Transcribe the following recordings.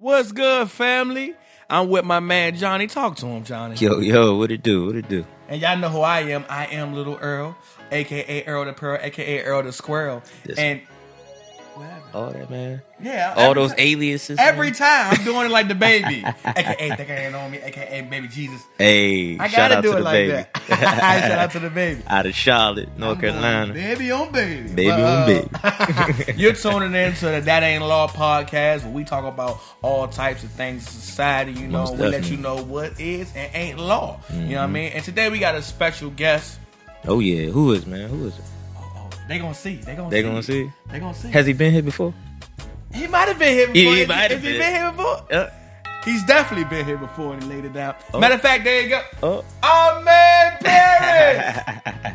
What's good, family? I'm with my man Johnny. Talk to him, Johnny. Yo, yo, what it do? What it do? And y'all know who I am. I am Little Earl, aka Earl the Pearl, aka Earl the Squirrel. Yes. And? All that, man. yeah, All those aliases. Every man. time I'm doing it like the baby, aka think I ain't on me, aka baby Jesus. Hey, I gotta out do to it the like baby. that. Shout out to the baby. out of Charlotte, North I'm Carolina. Baby on baby. Baby But, on uh, baby. You're tuning in to the That Ain't Law podcast where we talk about all types of things in society. You know, Most we let you know what is and ain't law. You know what I Mm-hmm. mean? And today we got a special guest. Oh yeah, who is man? Who is it? They gonna see. They gonna They see. gonna see? They gonna see. Has he been here before? he might have been here He- before. he If might have been. been here before. He's definitely been here before and he laid it down. Oh. Matter of fact, there you go. oh, Oh man, Paris.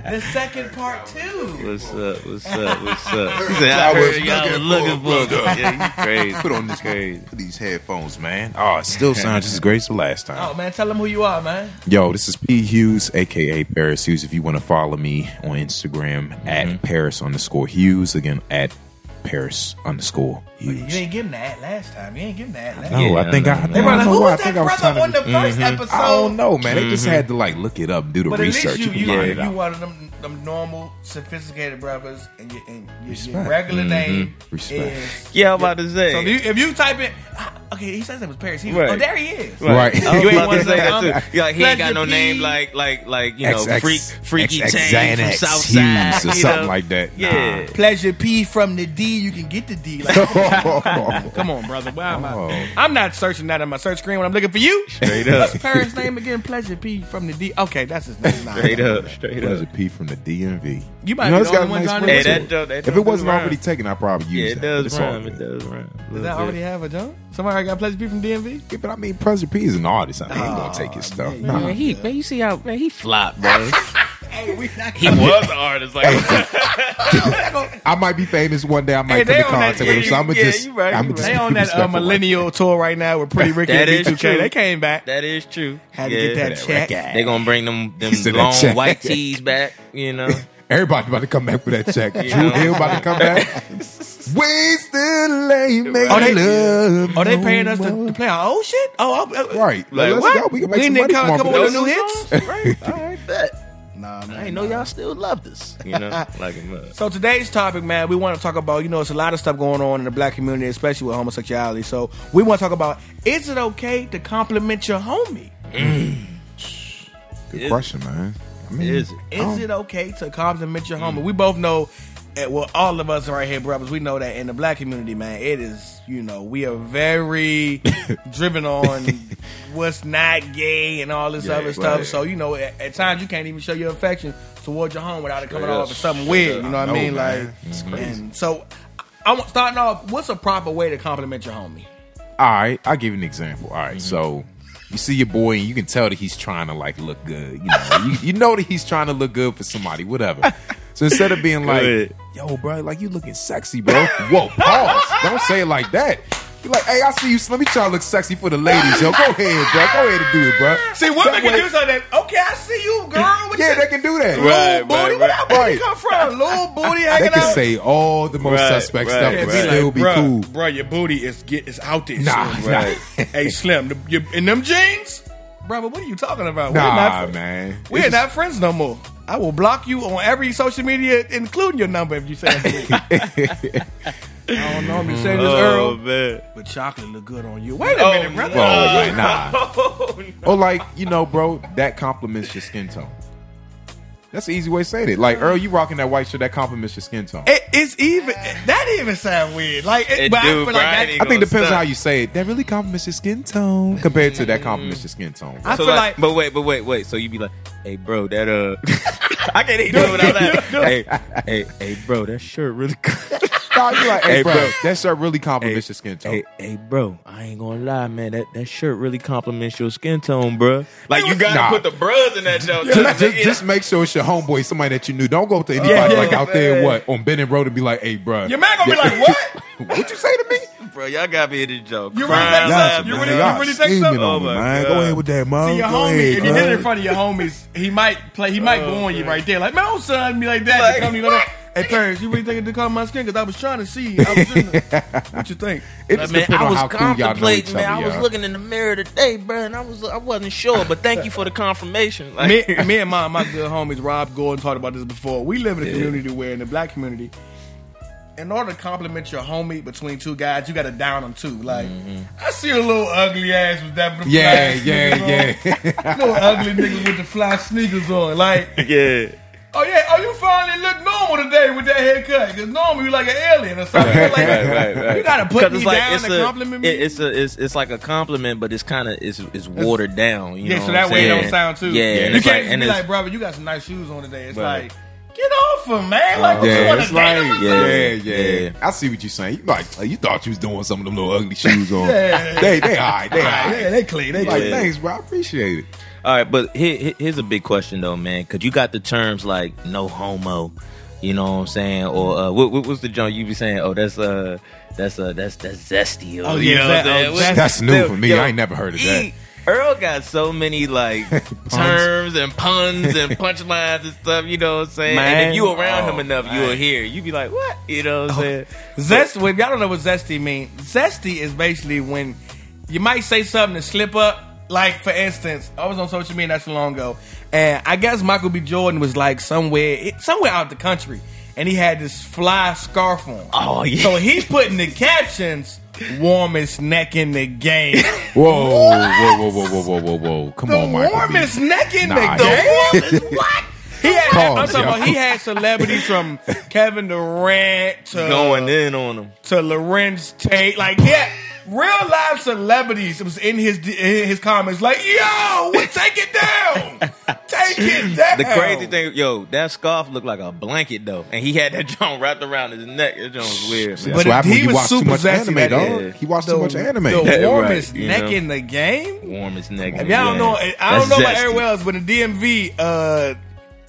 the second part too. what's up? What's up? What's up? He said, I I was heard y'all was looking looking for for a me. Yeah, you crazy. Put on this crazy. put these headphones, man. Oh, it still sounds just as great as the last time. Oh man, tell them who you are, man. Yo, this is P Hughes, aka Paris Hughes. If you want to follow me on Instagram Mm-hmm. at Paris underscore Hughes, again at Paris underscore You ain't give him that last time. You ain't give him that last No, Yeah, I think no, I, no, I. They don't were like, know who was I think that I was brother on the to. 1st mm-hmm. episode? I don't know, man. They just mm-hmm. had to like look it up, do the But at research. least you, and you, find you, out. one of them, them normal, sophisticated brothers, and, you, and your, your Respect. regular mm-hmm. name Respect. is. Yeah, I'm about to say. So if you, if you type in, okay, he says it was Paris. He, oh, Right. Oh, there he is. Right. I was You ain't about wanna to say say, that too. Yeah, he ain't got no Pleasure name P. like like like you know XX freak freaky XX James from Xanax Southside Hughes or you something know? like that. Nah. Yeah. Pleasure P from the D. You can get the D. Like, come, on, come on, come on, brother. Why am Oh. I? I'm not searching that on my search screen when I'm looking for you. Straight up. What's Paris' name again? Pleasure P from the D. Okay, that's his name. Nah, Straight up, straight What is up. it? P from the DMV. You might You be it's the got only a one nice trying ring to Hey, that it. joke, that If joke it wasn't rhyme. already taken, I'd probably yeah, use it that. does It's rhyme. It does rhyme. Does that already have a jump? Somebody already got Pleasure P from DMV? Yeah, but I mean, Pleasure P is an artist. I ain't gonna take his stuff. man, Nah. Man, he man, you see how man he flopped, bro. Hey, we not he was an artist, like I might be famous one day. I might Hey, they come in on that- with him. So I'm gonna yeah, just, you right, I'm you just They on that uh, respectful. millennial tour right now with Pretty Ricky That and B2K. true. They came back. that is true. Had to get that check. They gonna bring them them He said that long white tees back, you know. Everybody about to come back for that check. Dru know? Hill about to come back. we still ain't making Oh, they- love. Are they paying us to, to play our old shit? Oh, oh, Right. Like, let's what? go. We can make We some money come, from come up with new hits? right, all right, bet. Nah, nah, I didn't know y'all still loved us, you know, like uh, a mother. So today's topic, man, we want to talk about, you know, it's a lot of stuff going on in the black community, especially with homosexuality. So we want to talk about, is it okay to compliment your homie? Mm. Good question, man. I mean, Is it? Is it okay to compliment your homie? We both know, eh, well, all of us right here, brothers, we know that in the black community, man, it is, you know, we are very driven on what's not gay and all this Yeah, other stuff. So, you know, at, at times you can't even show your affection towards your home without it coming Straight off as something weird. up. You know what I I mean? man. Like, It's crazy. and so, I'm starting off. What's a proper way to compliment your homie? All right, I'll give you an example. All right, Mm-hmm. so you see your boy, and you can tell that he's trying to like look good. You know, you, you know that he's trying to look good for somebody, whatever. So instead of being like, Good. "Yo, bro, like you looking sexy, bro," whoa, pause. Don't say it like that. You're like, "Hey, I see you. Let me try to look sexy for the ladies, yo. Go ahead, bro. Go ahead and do it, bro." See, women That can way- do something. Okay, I see you, girl. What Yeah, you- they can do that. Little Right, booty. right, Where right. that booty Right. come from? Little booty hanging They can out. say all the most Right, suspect right, stuff Yeah, and be still like, be bruh, cool. Bro, your booty is get is out there. Nah, Slim. nah. Right. hey, Slim, the, you, in them jeans, brother. What are you talking about? we're Nah, not, man. We're It's not friends no more. I will block you on every social media, including your number, if you say that to me. I don't know if you saying this, Oh Earl, man. but chocolate look good on you. Wait a Oh, minute, brother. Bro, like, nah. Oh, no. Or like, you know, bro, that compliments your skin tone. That's the easy way to say it. Like, Earl, you rocking that white shirt, that compliments your skin tone. It, it's even that even sound weird. Like, it, It but I do, feel like I that, I think it depends on how you say it. That really compliments your skin tone compared to that compliments your skin tone. I So feel like, like but wait, but wait, wait. So you be like, hey, bro, that uh, I can't even do it without that. Hey, hey, hey, bro, that shirt really. Nah, you like, hey, Hey, bro, bro. that shirt really compliments your skin tone. Hey, hey, bro, I ain't gonna lie, man. That that shirt really compliments your skin tone, bro. Like you gotta Nah. put the bros in that joke. just, just, just make sure it's your homeboy, somebody that you knew. Don't go to anybody Yeah, like yeah, out there, what on Benning Road and be like, "Hey, bro, your man gonna be like, "What? What'd you say to me?" bro, y'all got me in this joke. You really Crying think so? laughing, You really- you really think so? Oh on me, oh my man. God. Go ahead with that, mom. See your Go homie, ahead, if you did it in front of your homies, he might play. He might go on you right there, like man, don't son me like that. Like, to come to you like, Hey, Paris, you really think it did color my skin? Because I was trying to see. I was in the, what you think? It But, just man, depends I on was how cool y'all know each contemplating, man. other. I was yeah. looking in the mirror today, bro, and I was I wasn't sure. But thank you for the confirmation. Like, me, me and my, my good homies, Rob Gordon, talked about this before. We live in a community where, in the black community, in order to compliment your homie between two guys, you got to down them too. Like, mm-hmm. I see a little ugly ass with that. with the Yeah, fly yeah, sneakers yeah. on. little ugly nigga with the fly sneakers on. Like, yeah. Oh yeah, oh you finally look normal today with that haircut. Because normally you're like an alien or something. like, right, right, right. You gotta put me it's like down it's to a, compliment me. it- it's a it's, it's like a compliment, but it's kind of it's it's watered down. You yeah, know so that I'm way it don't sound too. Yeah, yeah you and can't like, just and be it's, like, brother, you got some nice shoes on today. It's Right. like, get off him, man. Like, what you Yeah, want it's to date like, yeah, yeah, Yeah. I see what you're saying. You like, like, you thought you was doing some of them little ugly shoes on. Yeah. They, they alright, they Yeah, they clean. They Like, clean. thanks, bro. I appreciate it. All right, but here, here- here's a big question though, man. Because you got the terms like no homo, you know what I'm saying, or uh, what, what was the joint you be saying? Oh, that's uh, that's uh, that's that's zesty. Or, Oh, yeah, know that- what oh, What- That's new for me. Yo, I ain't never heard of that. he- Earl got so many like terms and puns and punchlines and stuff. You know what I'm saying? and if you around him Oh, enough, you'll hear. You be like, what? You know what I'm saying? Zest. Well, if y'all don't know what zesty mean, zesty is basically when you might say something to slip up. Like for instance, I was on social media not so long ago, and I guess Michael B. Jordan was like somewhere, somewhere out the country, and he had this fly scarf on. Oh yeah. So he put in the captions, "Warmest neck in the game." Whoa, whoa, whoa, whoa, whoa, whoa, whoa, whoa. Come the on, Michael. B. warmest neck in Nah, the yeah. game. Warmest what? He had, I'm talking yo. about he had celebrities from Kevin Durant to Going in on him. to Larenz Tate. Like, yeah, real live celebrities was in his in his comments. Like, yo, what, take it down, take it down. The crazy thing, yo, that scarf looked like a blanket though, and he had that joint wrapped around his neck. That joint was weird. That's Man. But what happened he when you was watch too super much anime, that dog. day. He watched too much anime. The Right, warmest you neck know. in the game. Warmest neck. If y'all don't know, I don't That's know about zesty. everywhere else, but in DMV uh,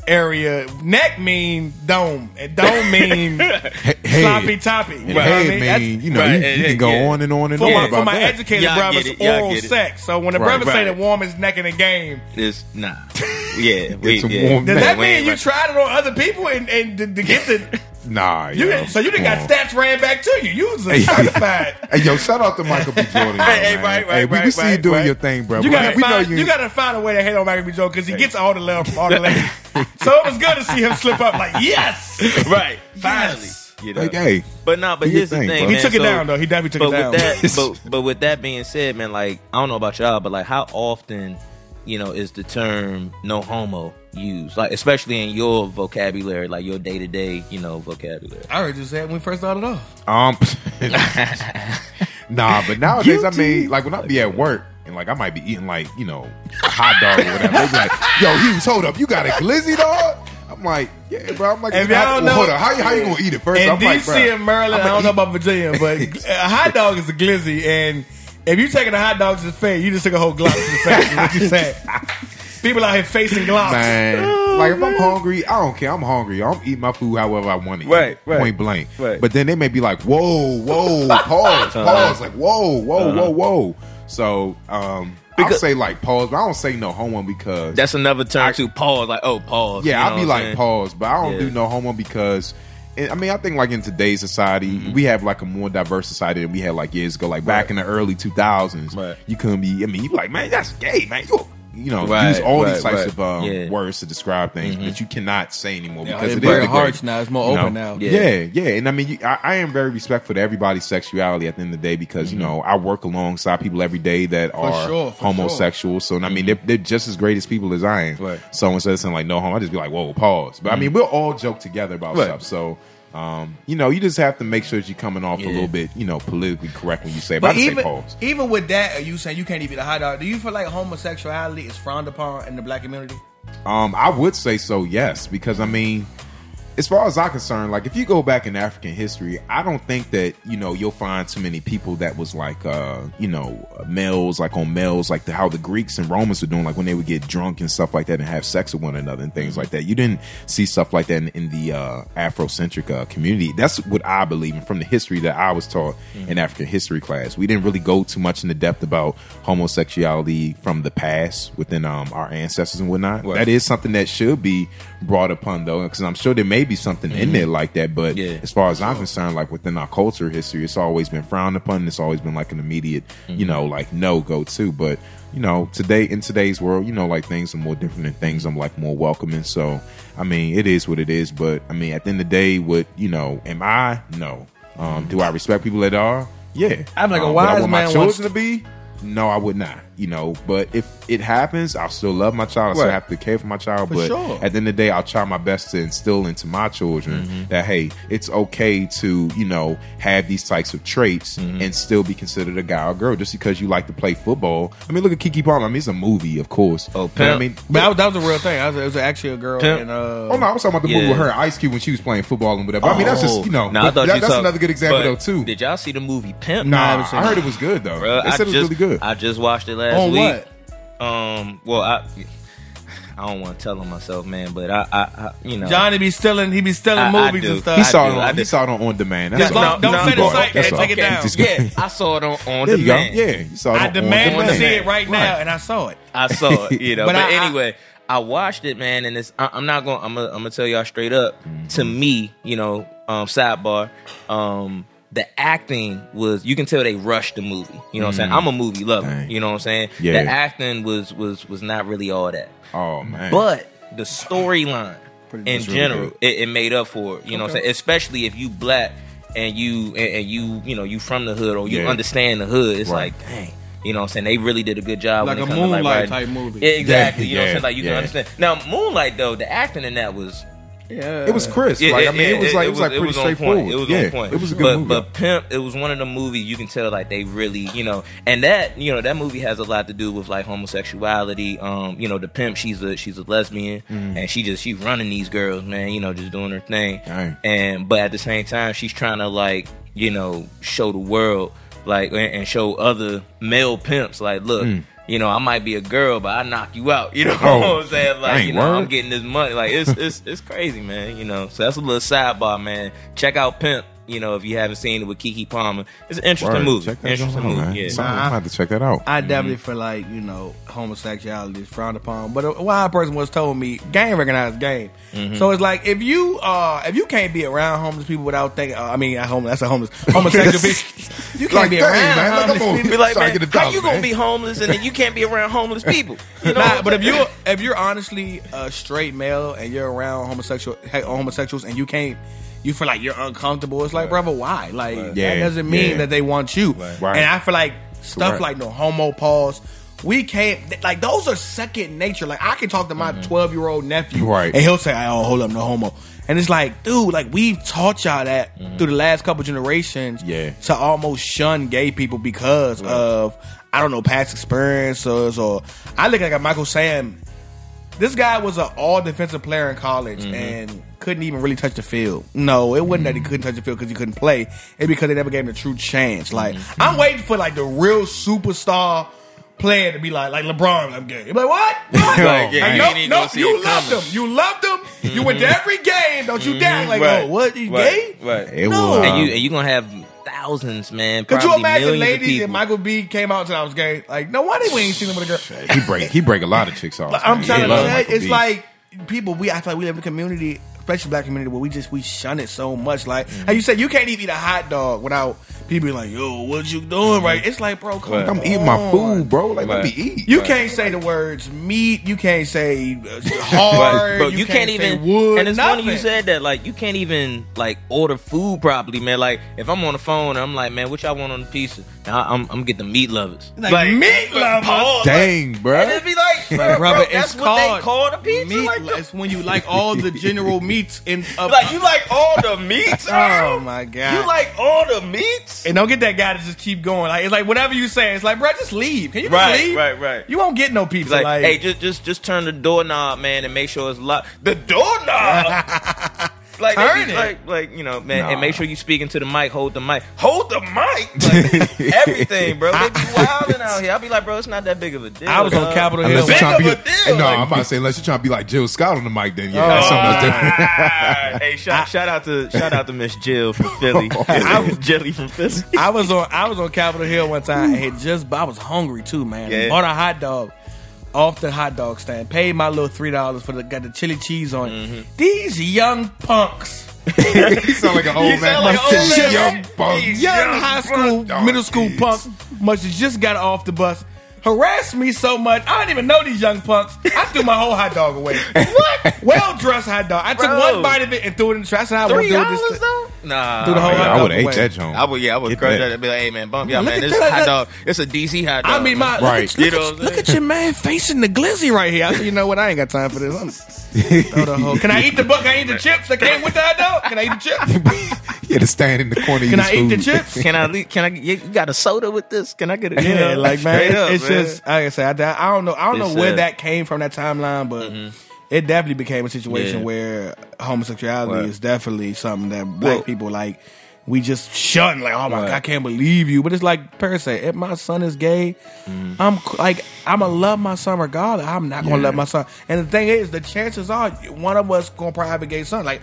area, neck mean dome, and dome mean Head. sloppy toppy. You know what I head mean? mean, That's- you know, right, you, you head, can go yeah. on and on and for on my, about for my that. educated Y'all brothers, get it, oral it. sex. So when the Right, brothers say the warmest neck in the game, It's nah. Yeah, we, some yeah. warm does neck. that mean you tried it on other people and, and to, to get the Nah, you yo. didn't, so you done Come got on. stats ran back to you. You was a Hey. certified. Hey, yo, shout out to Michael B. Jordan. Hey, hey, right, right, hey, we, we right, see you doing right. your thing, bro. You gotta we know find you. you, gotta find a way to hate on Michael B. Jordan because he gets all the love from all the ladies. so it was good to see him slip up like yes, right. Finally, Yes. you know. like, hey, But nah, but Do your here's the thing, thing. bro. He took it so- down though. He definitely took But it down. with that, but but with that being said, man, like I don't know about y'all, but like how often, you know, is the term "no homo" used? Like especially in your vocabulary, like your day to day, you know, vocabulary. I heard you say it when we first started off. um, nah, but nowadays, I mean, like when I be at work and like I might be eating like you know a hot dog or whatever, they be like, "Yo, Hughes, hold up, you got a glizzy dog?" I'm like, "Yeah, bro." I'm like, If y'all know- hold up, how you how you gonna eat it first? In I'm like, DC "Bruh, and Maryland, I I'ma don't know about Virginia, but a hot dog is a glizzy, and if you taking a hot dog to the face, you just took a whole glock to the face. what you said? People out here facing glocks. Man, oh, like if I'm hungry, I don't care. I'm hungry. I'm eating my food however I want to. eat. Right, right. Point blank. Right. But then they may be like, "Whoa, whoa, pause, uh-huh. pause." Like, "Whoa, whoa, uh-huh. whoa, whoa." So, um, I'll Because- say like pause, but I don't say no homo because That's another term to pause. Like oh, pause. yeah, you I'll be like saying? pause, but I don't Yeah. do no homo because. I mean, I think like in today's society, mm-hmm. we have like a more diverse society than we had like years ago. Like back in the early two thousands, Right. you couldn't be. I mean, you be like, man, that's gay, man. You, you know, Right, use all right, these types right. of um, Yeah. Mm-hmm. words to describe things that you cannot say anymore because it's it is very degrading. harsh now. It's more open know? now. Yeah. Yeah. yeah, And I mean, you, I, I am very respectful to everybody's sexuality at the end of the day because, Mm-hmm. you know, I work alongside people every day that are sure, for homosexual. So, and I mean, they're, they're just as great as people as I am. Mm-hmm. Right. Mm-hmm. So instead of saying, like, no homo, I just be like, whoa, pause. But I mean, we'll all joke together about Right. stuff. So, um, you know, you just have to make sure that you're coming off a little bit, you know, politically correct when you say. But, But even even with that, are you saying you can't even eat a hot dog? Do you feel like homosexuality is frowned upon in the black community? Um, I would say so, yes, because I mean, as far as I'm concerned, like if you go back in African history, I don't think that you know you'll find too many people that was like, uh, you know, males like on males, like the, how the Greeks and Romans were doing, like when they would get drunk and stuff like that and have sex with one another and things like that. You didn't see stuff like that in, in the uh, Afrocentric uh, community. That's what I believe, and from the history that I was taught in African history class, we didn't really go too much into depth about homosexuality from the past within um, our ancestors and whatnot. Right. That is something that should be brought upon though, because I'm sure there may be something in there like that. But Yeah. as far as I'm concerned, like within our culture history, it's always been frowned upon. It's always been like an immediate, you know, like no go to. But you know, today in today's world, you know, like things are more different and things I'm like more welcoming. So I mean, it is what it is. But I mean, at the end of the day, what you know, am I? No. Um, do I respect people that are? Yeah. I'm like a um, I wise want my man children wants- to be? No, I would not. You know, but if it happens, I'll still love my child. I still Right. have to care for my child. For but sure. at the end of the day, I'll try my best to instill into my children Mm-hmm. that hey, it's okay to you know have these types of traits Mm-hmm. and still be considered a guy or girl just because you like to play football. I mean, look at Keke Palmer. I mean, it's a movie, of course. Oh, But I mean, But that was, that was a real thing. That was, it was actually a girl. Pimp. And, uh, Oh no, I was talking about the movie with her, Ice Cube, when she was playing football and whatever. I mean, that's just you know, Oh. Nah, that- you that's another good example though too. Did y'all see the movie Pimp? Nah, I Nah, I heard it. was good though. Bro, they I said it was just, really good. I just watched it last on week. what? Um, well, I I don't want to tell on myself, man, but I, I, I you know, Johnny be stealing. He be stealing I- I movies do. and stuff. he saw do, it. I On, do. he saw it on on demand. That's Yeah, all. don't- don't say the He bought site, That's man. all. Take it down. Just- yeah, I saw it on on There you go. demand. Yeah, you saw it I on, demand to demand. see it right now, and I saw it. I saw it, you know. But but I- I- anyway, I, watched it, man, and it's I, I'm not going. to I'm gonna, I'm gonna tell y'all straight up. Mm-hmm. To me, you know, um, sidebar, um, the acting was. You can tell they rushed the movie. You know what I'm saying? I'm a movie lover. Mm. Dang. You know what I'm saying? Yeah. The acting was was was not really all that. Oh man, But the storyline in It's really general, it, it made up for it. You know what I'm saying? Especially if you black and you and, and you you know you from the hood or you Yeah. understand the hood. It's Right. like dang. You know what I'm saying? They really did a good job. Like when a it comes to, Moonlight writing. type movie. Yeah, exactly. Yeah, you know what I'm saying? Like you yeah. can understand. Now Moonlight though, the acting in that was Yeah, it was crisp. yeah, like yeah, I mean, it was like it was like it pretty was on point. straightforward. It was yeah, on point. It was a good but, movie. But Pimp, it was one of the movies you can tell like they really, you know, and that you know that movie has a lot to do with like homosexuality. Um, you know, the pimp, she's a she's a lesbian, Mm. and she just she's running these girls, man. You know, just doing her thing. Dang. And but at the same time, she's trying to like you know show the world like and, and show other male pimps like, look. You know, I might be a girl, but I knock you out. You know. Oh, what I'm saying? Like, you know, I'm getting this money. Like, it's it's it's crazy, man. You know, so that's a little sidebar, man. Check out Pimp. You know, if you haven't seen it with Keke Palmer, it's an interesting Word. movie. Check that interesting out, movie. man. Yeah. Something- I'm gonna have to check that out. I definitely feel like you know homosexuality is frowned upon. But a wild person was told me game recognized game. Mm-hmm. So it's like if you uh if you can't be around homeless people without thinking, uh, I mean, uh, homeless. That's a homeless homosexual people. You can't Like, be dang, around man, like, homeless I'm on- people. Be like, Sorry, man, get a how dollar, you gonna man. be homeless and then you can't be around homeless people? You know, Nah, but if you saying? if you're honestly a straight male and you're around homosexual homosexuals and you can't you feel like you're uncomfortable, it's like, brother, why? Like that Yeah, doesn't mean yeah. that they want you. Right. And I feel like stuff Correct. like no homo pause. We can't like those are second nature. Like I can talk to my twelve year old nephew, Mm-hmm. Right. And he'll say, "I "Oh, hold up, no homo." And it's like, dude, like we've taught y'all that through the last couple generations, Mm-hmm. Yeah. to almost shun gay people because of I don't know past experiences or I look like a Michael Sam. This guy was an all defensive player in college Mm-hmm. and couldn't even really touch the field. No, it wasn't that he couldn't touch the field because he couldn't play. It's because they never gave him a true chance. Like Mm-hmm. I'm waiting for like the real superstar player to be like like LeBron. I'm gay. You're like what? What? Like, yeah, Like, you no, ain't no, you loved coming. him. You loved him. You went to every game. Don't you dare like Right. oh what you Right, gay? Right. It No. was, And you and you gonna have thousands, man. Could you imagine millions ladies people. if Michael B came out and I was gay? Like, no wonder we ain't seen him with a girl. he break he break a lot of chicks off. I'm man. trying He to love say, Michael it's B. like people. We I feel like we live in a community, especially black community, where we just we shun it so much. Like, Mm-hmm. how you said, you can't even eat a hot dog without people be like, "Yo, what you doing?" Right? It's like, bro, come Right. on. I'm eating my food, bro. Like let me eat. You can't say the words meat. You can't say uh, hard. Bro, you, can't, say even. wood. and it's nothing. funny you said that. Like, you can't even like order food properly, man. Like, if I'm on the phone, and I'm like, man, what y'all want on the pizza? Now, I'm I'm getting the meat lovers. Like, meat lovers? pause, Dang, Like, bro. and it'd be like, bro, Like, brother, bro, that's it's what called they call the pizza. Meat, like, it's when you like all the general meats in. Of, like you like all the meats. Oh my god! You like all the meats? And don't get that guy to just keep going. Like it's like whatever you say. It's like, bro, just leave. Can you just Right, leave? right, right. You won't get no pizza. Like, Like, hey, just just just turn the doorknob, man, and make sure it's locked. The doorknob. Like, they Turn be it. like, like you know, man, Nah. and make sure you speaking to the mic. Hold the mic. Hold the mic. Like, everything, bro. They be wilding out here. I'll be like, bro, it's not that big of a deal. I was on. Capitol Hill. Unless you're Big trying to of be, a deal, no, like- I'm about to say unless you're trying to be like Jill Scott on the mic, then yeah, oh, that's Oh. something else different. Hey, shout, shout out to shout out to Miss Jill from Philly. Oh, I was Jelly from Philly. I was on I was on Capitol Hill one time and just I was hungry too, man. Yeah. Bought a hot dog. Off the hot dog stand. Paid my little three dollars for the got the chili cheese on. it. Mm-hmm. These young punks. you sound like an old You man. like old man. young punk. Young young high school, punk. middle school Jeez. punks must have just got off the bus. Harassed me so much, I didn't even know these young punks. I threw my whole hot dog away. What? Well dressed hot dog. I took Bro. one bite of it and threw it in the trash. I said, I won't Three do dollars this. though? Nah, Do the whole Yeah, I would have ate that joint. I would, yeah, I would Get crush that. that and be like, "Hey man, bump, yeah, Look man, at this that, hot that- dog, it's a DC hot dog." I mean, my man. look, Right. at, look, know at- what I'm look saying? at your man facing the glizzy right here. I said, you know what? I ain't got time for this. I'm, throw the whole. Can I eat the book? Can I eat the chips that came with the hot dog? Can I eat the chips? you had to stand in the corner. Can I his eat the chips? Can I? le- Can I? You got a soda with this? Can I get it? Yeah, like man, Straight it- up, it's man. just like I said. I, I don't know. I don't It's, know where that came from that timeline, but mm-hmm. It definitely became a situation Yeah. where homosexuality Right. is definitely something that black Well- people like. We just shun like, oh my Right. god, I can't believe you. But it's like Paris said, if my son is gay, I'm like, I'm gonna love my son regardless. I'm not gonna Yeah. love my son. And the thing is, the chances are one of us gonna probably have a gay son. Like,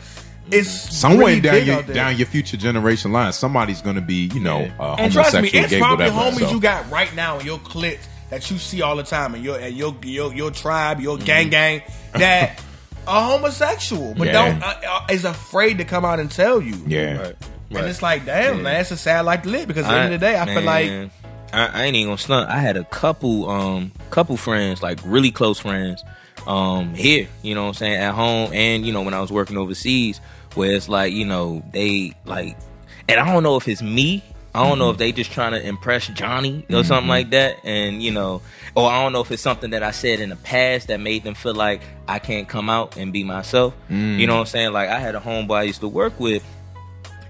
it's Somewhere really down your down your future generation line, somebody's going to be, you know, uh, And trust me, homosexual, it's gay, probably whatever. homies so. you got right now in your clique that you see all the time, in your and your your, your tribe, your gang gang that are homosexual, but Yeah. don't uh, uh, is afraid to come out and tell you. Yeah. Right. And it's like, damn, Yeah. man, it's a sad life to live because at the end of the day, I feel like I, I ain't even gonna stunt. I had a couple, um, couple friends, like really close friends, um, here. You know what I'm saying at home, and you know when I was working overseas, where it's like you know they like, and I don't know if it's me. I don't know if mm-hmm. they just trying to impress Johnny or mm-hmm. something like that, and you know, or I don't know if it's something that I said in the past that made them feel like I can't come out and be myself. Mm. You know what I'm saying? Like I had a homeboy I used to work with,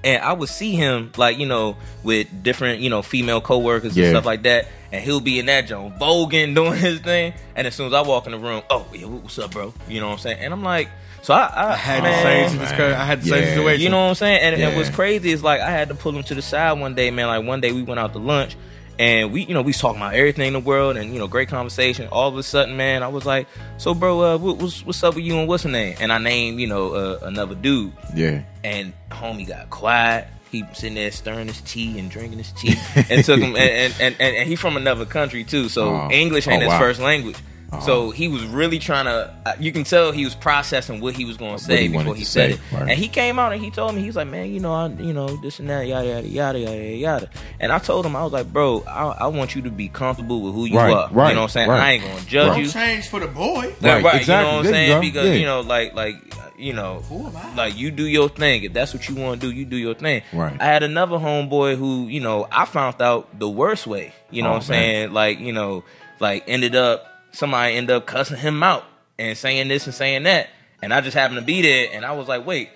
and I would see him like you know with different you know female coworkers Yeah. and stuff like that, and he'll be in that joint voguing doing his thing, and as soon as I walk in the room, oh yeah, what's up, bro? You know what I'm saying? And I'm like, so I, I, I had man, the same situation. I had the same Yeah. situation. you know what I'm saying? And, and Yeah. what's crazy is like I had to pull him to the side one day, man. Like one day we went out to lunch and we, you know, we was talking about everything in the world and you know, great conversation. All of a sudden, man, I was like, "So, bro, uh, what, what's what's up with you and what's her name?" And I named, you know, uh, another dude, Yeah. and homie got quiet. He was sitting there stirring his tea and drinking his tea, and took him. And and, and, and he from another country too, so Oh. English ain't Oh, his wow. first language. So he was really trying to. uh, You can tell he was processing what he was going to say he before he said say, it. right. And he came out and he told me he was like, man, you know, I, you know, this and that, yada yada yada yada yada. And I told him I was like, bro, I, I want you to be comfortable with who you Right, are. right, you know what I'm saying? right. I ain't gonna judge don't you. change for the boy. Right, right, exactly. You know what I'm saying? go. Because Yeah. you know, like, like, you know, Who am I? like you do your thing. If that's what you want to do, you do your thing. Right. I had another homeboy who, you know, I found out the worst way. You know Oh, what I'm saying? Like, you know, like ended up somebody end up cussing him out and saying this and saying that, and I just happened to be there, and I was like, wait,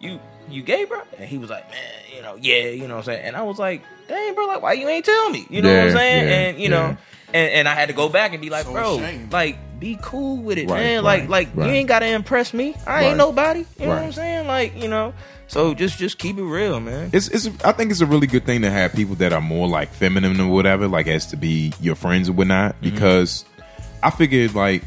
you you gay, bro? And he was like, man, you know, yeah, you know what I'm saying? And I was like, dang, bro, like, why you ain't tell me? You know what I'm saying? yeah, and you know. And, and I had to go back and be like, So bro, ashamed. like, be cool with it, Right, man. right, like, like right. you ain't gotta impress me. I Right. ain't nobody. You know what I'm saying? Like, you know. So just just keep it real, man. It's, it's I think it's a really good thing to have people that are more like feminine or whatever, like as to be your friends or whatnot. Mm-hmm. Because I figured like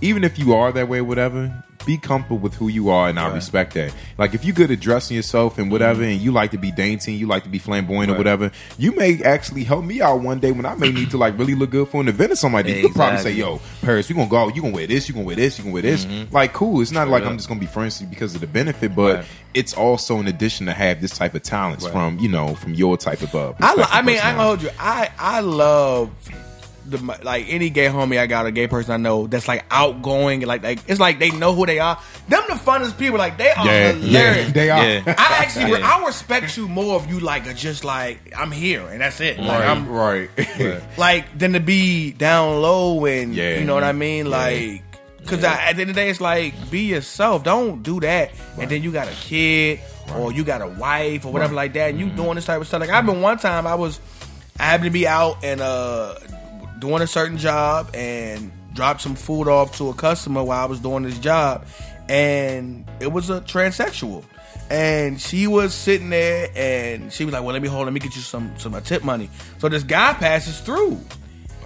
even if you are that way, or whatever, be comfortable with who you are, and I respect that. Like if you're good at dressing yourself and whatever, and you like to be dainty, you like to be flamboyant or Mm-hmm. Whatever, you may actually help me out one day when I may need to like really look good for an event or something like that. You could probably say, "Yo, Paris, we gonna go. You gonna wear this. You gonna wear this. You gonna wear this." Like cool. It's not like up. I'm just gonna be friends you because of the benefit, but Right. it's also an addition to have this type of talents Right. from you know from your type of uh, I, lo- I mean, I hold you. I I love the like any gay homie I got, a gay person I know that's like outgoing, like like it's like they know who they are. Them the funnest people. Like they are Yeah, hilarious. yeah, they are. Yeah. I actually Yeah. I respect you more if you like are just like I'm here and that's it. Like Right, I'm right. like than to be down low and Yeah. you know what I mean. Yeah. Like because at the end of the day, it's like be yourself. Don't do that, and then you got a kid or you got a wife or whatever Right. like that, and you Mm-hmm. doing this type of stuff. Like I've been one time I was I happened to be out and uh doing a certain job and dropped some food off to a customer while I was doing this job, and it was a transsexual. And she was sitting there, and she was like, "Well, let me hold. Let me get you some some uh, tip money." So this guy passes through,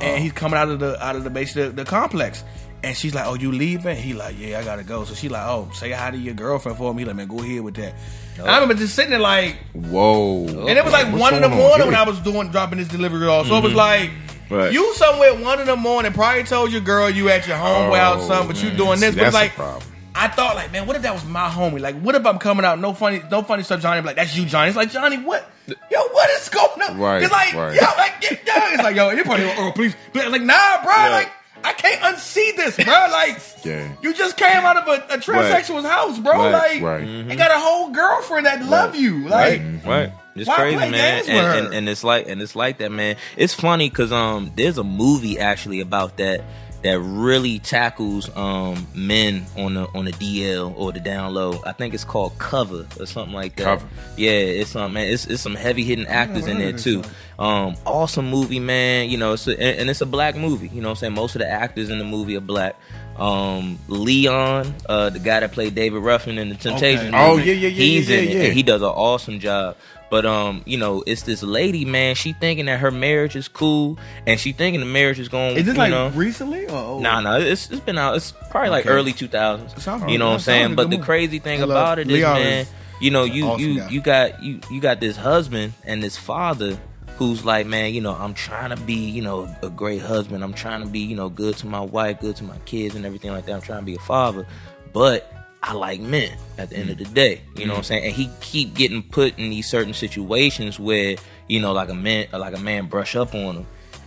and he's coming out of the out of the base of the, the complex. And she's like, "Oh, you leaving?" He like, "Yeah, I gotta go." So she like, "Oh, say hi to your girlfriend for me." He like, "Man, go ahead with that." I remember just sitting there like, Whoa. and it was like What's one in the going on morning when? I was doing dropping this delivery off. So it was like Right. you somewhere one in the morning, probably told your girl you at your out Oh, something, but you doing this. See, but like, problem. I thought like, man, what if that was my homie? Like, what if I'm coming out, no funny, no funny stuff, Johnny? I'm like, that's you, Johnny. It's like, Johnny, what? Yo, what is going on? Right, It's like, right. yo, like, yeah. It's like, yo, you're probably, oh, please, but like, nah, bro, Yeah. like. I can't unsee this, bro. Like, Yeah. you just came out of a, a transsexual's house, bro. Right, like, right. you got a whole girlfriend that love you. Like, Right. It's Why crazy, man. And, and, and it's like and it's like that, man. It's funny because um there's a movie actually about that that really tackles um men on the on the DL or the down low. I think it's called Cover or something like that. Cover. Yeah, it's some man. It's, it's some heavy hitting actors in there too. Um, awesome movie, man. You know, it's a, and, and it's a black movie. You know, what I'm saying most of the actors in the movie are black. Um, Leon, uh, the guy that played David Ruffin in the Temptation. Okay. Oh, yeah, yeah, yeah, He's yeah, in it, yeah. and he does an awesome job. But um, you know, it's this lady, man. She thinking that her marriage is cool, and she thinking the marriage is going. is this like know, recently or old? Nah, nah, it's it's been out. It's probably like Okay. early two thousands. You know what I'm saying? But the movie. crazy thing I about it is, Leon man, is you know, you awesome you guy. you got you you got this husband and this father who's like, man, you know, I'm trying to be, you know, a great husband. I'm trying to be, you know, good to my wife, good to my kids, and everything like that. I'm trying to be a father, but I like men at the end of the mm. day. You know what I'm mm. saying? And he keep getting put in these certain situations where, you know, like a man like a man brush up on him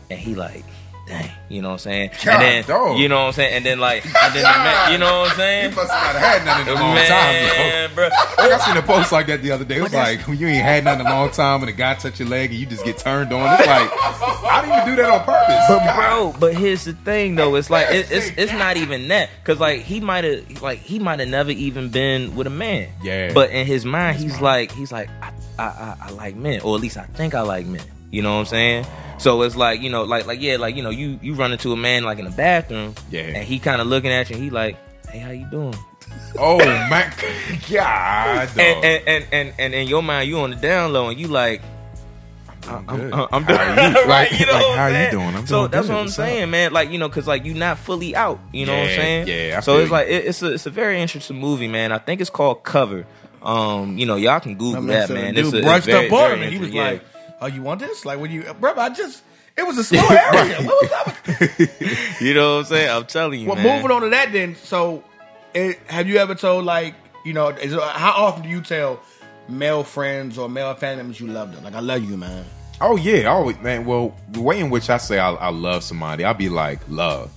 and he like, dang, you know what I'm saying? God, and then dog. you know what I'm saying? And then like and then the man, you know what I'm saying? You must have not had nothing in a long time, bro. bro. Like I seen a post like that the other day. It was like when you ain't had nothing in a long time and a guy touch your leg and you just get turned on. It's like I didn't even do that on purpose. But bro, but here's the thing though, it's like it, it's it's not even that because like he might have like he might have never even been with a man. Yeah. But in his mind, he's like he's like I, I I I like men, or at least I think I like men. You know what I'm saying? So it's like you know like like yeah like you know you you run into a man like in the bathroom, Yeah. and he kind of looking at you, and he like, hey, how you doing? oh my God. And and, and and and in your mind, you on the down low, and you like. I'm, good. I'm, I'm How doing are you? right. Like- you know like, what I'm how you doing? I'm so doing that's good. what I'm What's up? saying, man. Like you know, because like you're not fully out. You know what I'm saying? yeah, I so it's you. like it, it's a it's a very interesting movie, man. I think it's called Cover. Um, you know, y'all can Google My that, man. Dude It's a- it's very- up on very him, and he was interesting, like, "Oh, you want this? Like, when you, bro, I just, it was a small area. what was up? you know what I'm saying? I'm telling you, Well, man. moving on to that, then. So, it, have you ever told like, you know, is how often do you tell male friends or male family members you love them? Like, I love you, man. Oh yeah, always man. Well, the way in which I say I, I love somebody, I'll be like love.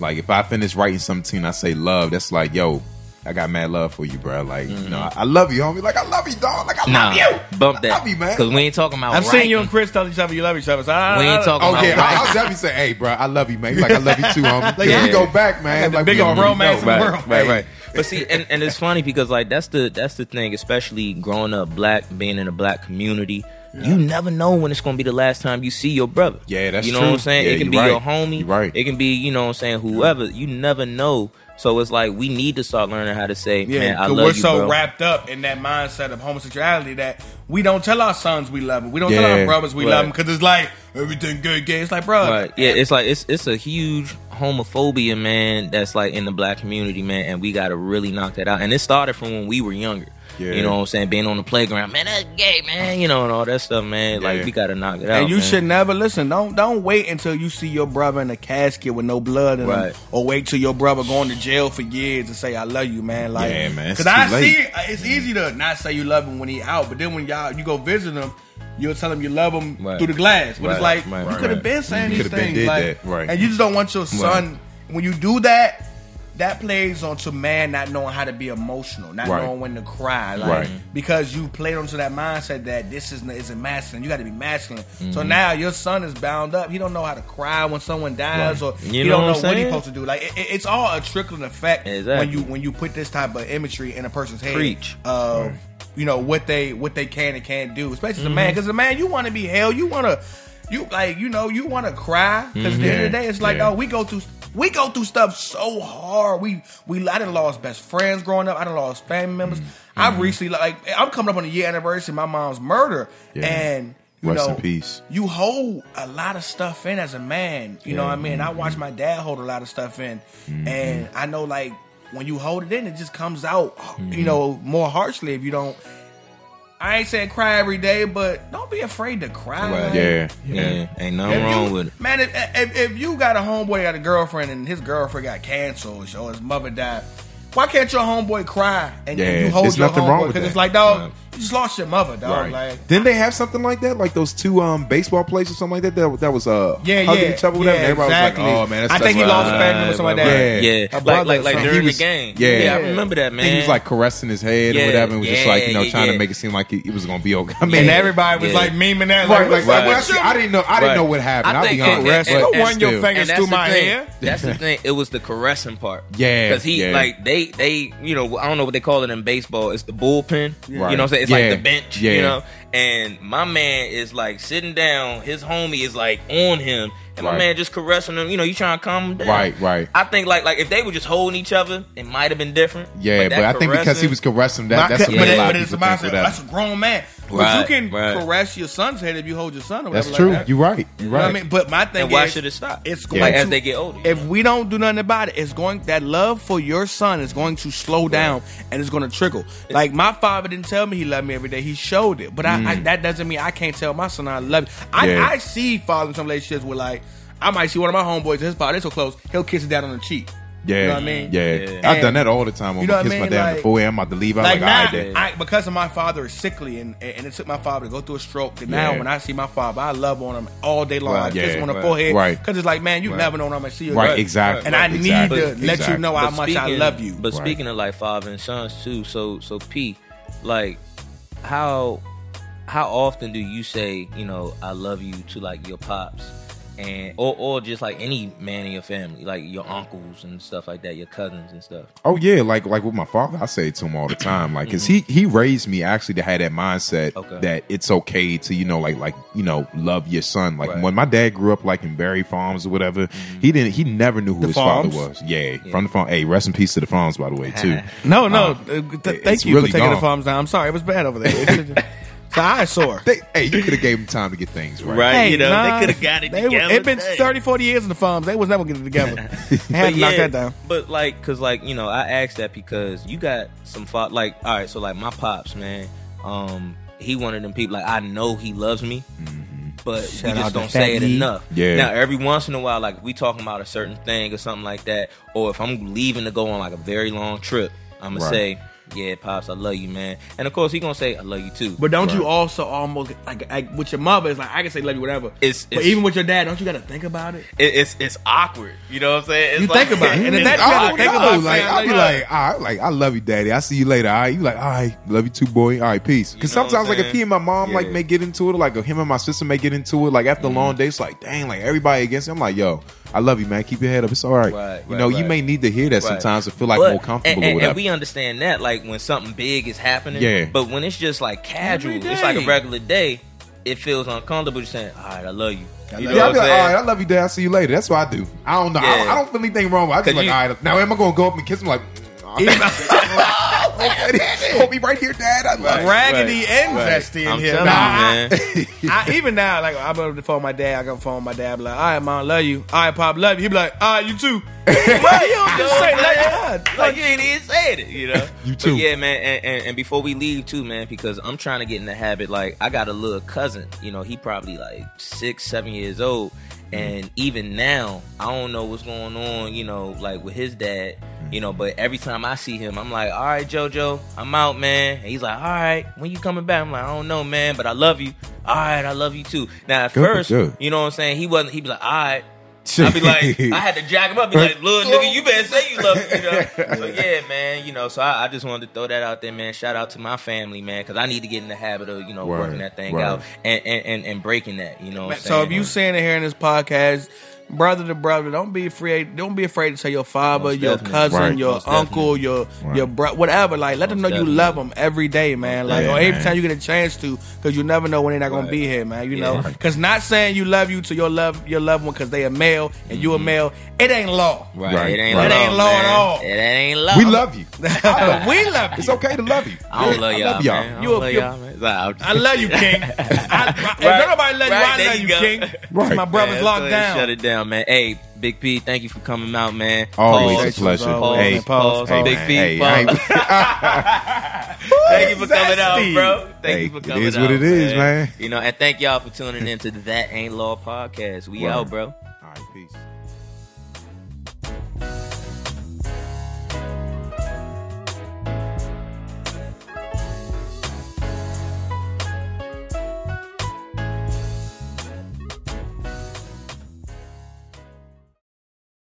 Like if I finish writing something and I say love, that's like yo, I got mad love for you, bro. Like you know, mm-hmm. I, I love you, homie. Like I love you, dog. Like I Nah, love you. bump that. I that. love you, man. Because we ain't talking about. I've seen you and. Chris tell each other you love each other. So I, We ain't I- talking Oh about yeah. I'll definitely say, "Hey, bro, I love you, man." Like, "I love you too, homie." Like, Yeah. we go back, man. I got the like, we biggest already romance know. in the right, world. Right, Hey. right. But see, and, and it's funny because like that's the that's the thing, especially growing up black, being in a black community. You never know when it's gonna be the last time you see your brother. Yeah, that's you know true. what I'm saying. Yeah, it can be right. your homie. You right. It can be you know what I'm saying whoever. You never know. So it's like we need to start learning how to say, Yeah, man, I love you. we're you, so bro. wrapped up in that mindset of homosexuality that we don't tell our sons we love them. We don't tell our brothers we right. love them because it's like everything good, gay. It's like, bro, Right. Yeah, it's like it's it's a huge homophobia, man, that's like in the black community, man, and we gotta really knock that out. And it started from when we were younger. Yeah. You know what I'm saying? Being on the playground, man, that's gay, man, you know, and all that stuff, man. Like we gotta knock it out. And you man. should never listen. Don't don't wait until you see your brother in a casket with no blood in Right. him, or wait till your brother going to jail for years and say I love you, man. Like, Yeah, man, Because I late. see it's easy to not say you love him when he out, but then when y'all you go visit him. You'll tell him you love him Right. through the glass, but it's like right, you could have been saying these things, like, right. and you just don't want your son. When you do that, that plays onto man not knowing how to be emotional, not Right. knowing when to cry, like Right. because you played onto that mindset that this is isn't masculine. You got to be masculine. Mm-hmm. So now your son is bound up. He don't know how to cry when someone dies, or You he know don't know I'm what he's supposed to do. Like it, it- it's all a trickling effect Exactly. when you when you put this type of imagery in a person's head Preach. of you know what they what they can and can't do, especially as Mm-hmm. a man. Because a man, you want to be held. You want to you like you know you want to cry because at the end of the day, it's like yeah. oh we go through. We go through stuff so hard. We we I done lost best friends growing up. I done lost family members. Mm-hmm. I've recently like I'm coming up on a year anniversary of my mom's murder, Yeah. and you Rest know in peace. you hold a lot of stuff in as a man. You know what I mean? I watch my dad hold a lot of stuff in, Mm-hmm. and I know like when you hold it in, it just comes out, Mm-hmm. you know, more harshly if you don't. I ain't saying cry every day, but don't be afraid to cry. Right. Yeah, Yeah, yeah. ain't nothing If wrong you- with it. Man, if, if, if you got a homeboy got a girlfriend and his girlfriend got cancer or his mother died, why can't your homeboy cry and, Yeah, and you hold there's your nothing wrong homeboy? Because it's like, dog, Right. you just lost your mother, dog. Like, Didn't they have something like that? Like those two um baseball players or something like that? That, that was uh yeah, hugging yeah, each other with yeah. Everybody exactly. was like, "Oh man, that's I think he lost a- a family or something like that. Yeah. Yeah, like like like during was- the game. yeah. yeah, I remember that I man. think he was like caressing his head Yeah, or whatever, and was just like you know yeah, trying yeah. to make it seem like it, it was gonna be okay. I mean, and everybody was Yeah. like memeing that. right, Like, like, like, I, what see- you- I didn't know, I didn't Right. know what happened. I I'll think be honest. and- and- Don't run your fingers through my hair. That's the thing. It was the caressing part. Yeah, because he like they they you know I don't know what they call it in baseball. It's the bullpen. You know what I'm saying? It's Yeah. like the bench. Yeah. You know, and my man is like sitting down. His homie is like on him, and my Right. man just caressing him. You know, you trying to calm him down. Right, right. I think like like if they were just holding each other, it might have been different. yeah, but, that I think because he was caressing that, My- that's what but, made it- a lot but of it's people think saying, that's a grown man. But Right, you can right. caress your son's head if you hold your son or whatever. That's like true. that. You're right. You're You know right. what I mean? But my thing And why is, should it stop? It's Yeah. going like to, as they get older. If we don't do nothing about it, it's going that love for your son is going to slow down and it's going to trickle. Like my father didn't tell me he loved me every day; he showed it. But I, I, that doesn't mean I can't tell my son I love you. I, Mm. Yeah. I see father in some relationships where like I might see one of my homeboys, his father, they're so close, he'll kiss his dad on the cheek. Yeah, You know what I mean? Yeah, Yeah. I've done that all the time. When You know I what I kiss my mean? dad Like- before I'm about to leave. I'm Like like, now, all right, then. I, because of my father is sickly, and and it took my father to go through a stroke. That now, Yeah. when I see my father, I love on him all day long. Right, I kiss yeah, him on the right, forehead, right. Because it's like, man, you Right. never know when I'm gonna see you. Right, again. exactly. And I need exactly, to let you exactly. know how But much I love you. But Right. speaking of like father and sons too, so so P, like how how often do you say you know I love you to like your pops and or or just like any man in your family, like your uncles and stuff like that, your cousins and stuff. Oh yeah, like like with my father, I say it to him all the time. Like, cause he mm-hmm. he raised me actually to have that mindset Okay. that it's okay to you know like like you know love your son. Like Right. when my dad grew up like in Barry Farms or whatever, mm-hmm. he didn't he never knew who The his Farms? father was. Yeah, from the farm. Hey, rest in peace to the farms, by the way too. no, no, uh, uh th- thank you really for taking the farms down. I'm sorry, it was bad over there. It's- so I sore. They, hey, you could have gave him time to get things right. Right. Hey, you know, they coulda got it they- together It been today. 30, 40 years in the farms. They was never getting it together. They had But to knock that down. But like, cause like you know, I asked that because you got some fa- like, all right, so like my pops, man, um, he one of them people. Like I know he loves me, but Shout we just don't say it Fat enough. Yeah. Now every once in a while, like we talking about a certain thing or something like that, or if I'm leaving to go on like a very long trip, I'm gonna Right. say, yeah, pops, I love you, man. And of course he gonna say, I love you too. But don't you also almost like, like with your mother? It's like I can say love you, whatever. It's- but it's- even with your dad, don't you got to think about it? it, it's it's awkward. You know what I'm saying? It's You think about it. And if it's that- gotta I think about know. Like I'll be like, like, all right, like I love you, daddy. I see you later. All right, you like, all right, love you too, boy. All right, peace. Because know sometimes, like, if he and my mom like may get into it, or, like him and my sister may get into it, like after Mm-hmm. a long day, it's like, dang, like everybody against him. I'm like, yo, I love you, man. Keep your head up. It's all right. Right, you right, know, you right. may need to hear that Right. sometimes to feel like But- more comfortable and, and, and we understand that, like when something big is happening. Yeah. But when it's just like casual, it's like a regular day. It feels uncomfortable. Just saying, "All right, I love you." You know yeah, I'll be I'm like, all saying? right, I love you, dad. I'll see you later. That's what I do. I don't know. I, don't, Yeah. I don't feel anything wrong. with it. I just like, you- all right. Now, am I gonna go up and kiss him? Like, okay, hold me right here, dad. I love. Raggedy right, and right. zesty in I'm here. telling Nah, you, man. I, even now, like I'm on the phone with my dad. I got phone with my dad. Be like, all right, mom, love you. All right, pop, love you. He be like, all right, you too. Bro, you don't just say love you. Like you ain't even saying it, you know. You But too. yeah, man. And, and, and before we leave, too, man, because I'm trying to get in the habit. Like I got a little cousin. You know, he probably like six, seven years old. Mm-hmm. And even now, I don't know what's going on. You know, like with his dad. Mm-hmm. You know, but every time I see him, I'm like, all right, JoJo, I'm out, man. And he's like, all right, when you coming back? I'm like, I don't know, man, but I love you. All right, I love you too. Now, at first, you know what I'm saying? He wasn't. He was like, all right. I'd be like, I had to jack him up, be like, little nigga, you better say you love me, you know. So yeah, man, you know. So I, I just wanted to throw that out there, man. Shout out to my family, man, because I need to get in the habit of you know Word, working that thing word. out and, and, and, and breaking that, you know. What I'm So if saying? you saying it here in this podcast, brother to brother, don't be afraid. Don't be afraid to tell your father, Most your definitely. cousin, Right. your Most uncle, your Right. your bro, whatever. Like let them know Most you love them every day, man. Like Yeah, or every man. time you get a chance to, because you never know when they're not gonna Right. be here, man. You Yeah. know, Right. because not saying you love you to your love your loved one because they a male and you a mm-hmm. male, it ain't law. right, Right, it ain't right. law, It ain't law at all. It ain't law. We love you. we love you. It's okay to love you. I don't love y'all, love y'all. man. You a- love you- y'all, man. It's like, I love you, King. I, if Right. nobody love you, Right, I there love you you, go. King. Right. My brother's Man, locked go down. Shut it down, man. Hey, Big P, thank you for coming out, man. Always Pause. a pleasure. Pause. Hey, Pause. hey, Big P, hey, pause. I Thank you for coming out, bro. Thank Hey, you for it coming is out. what it is, man. You know, and thank y'all for tuning into the That Ain't Law podcast. We Word. out, bro. All right, peace.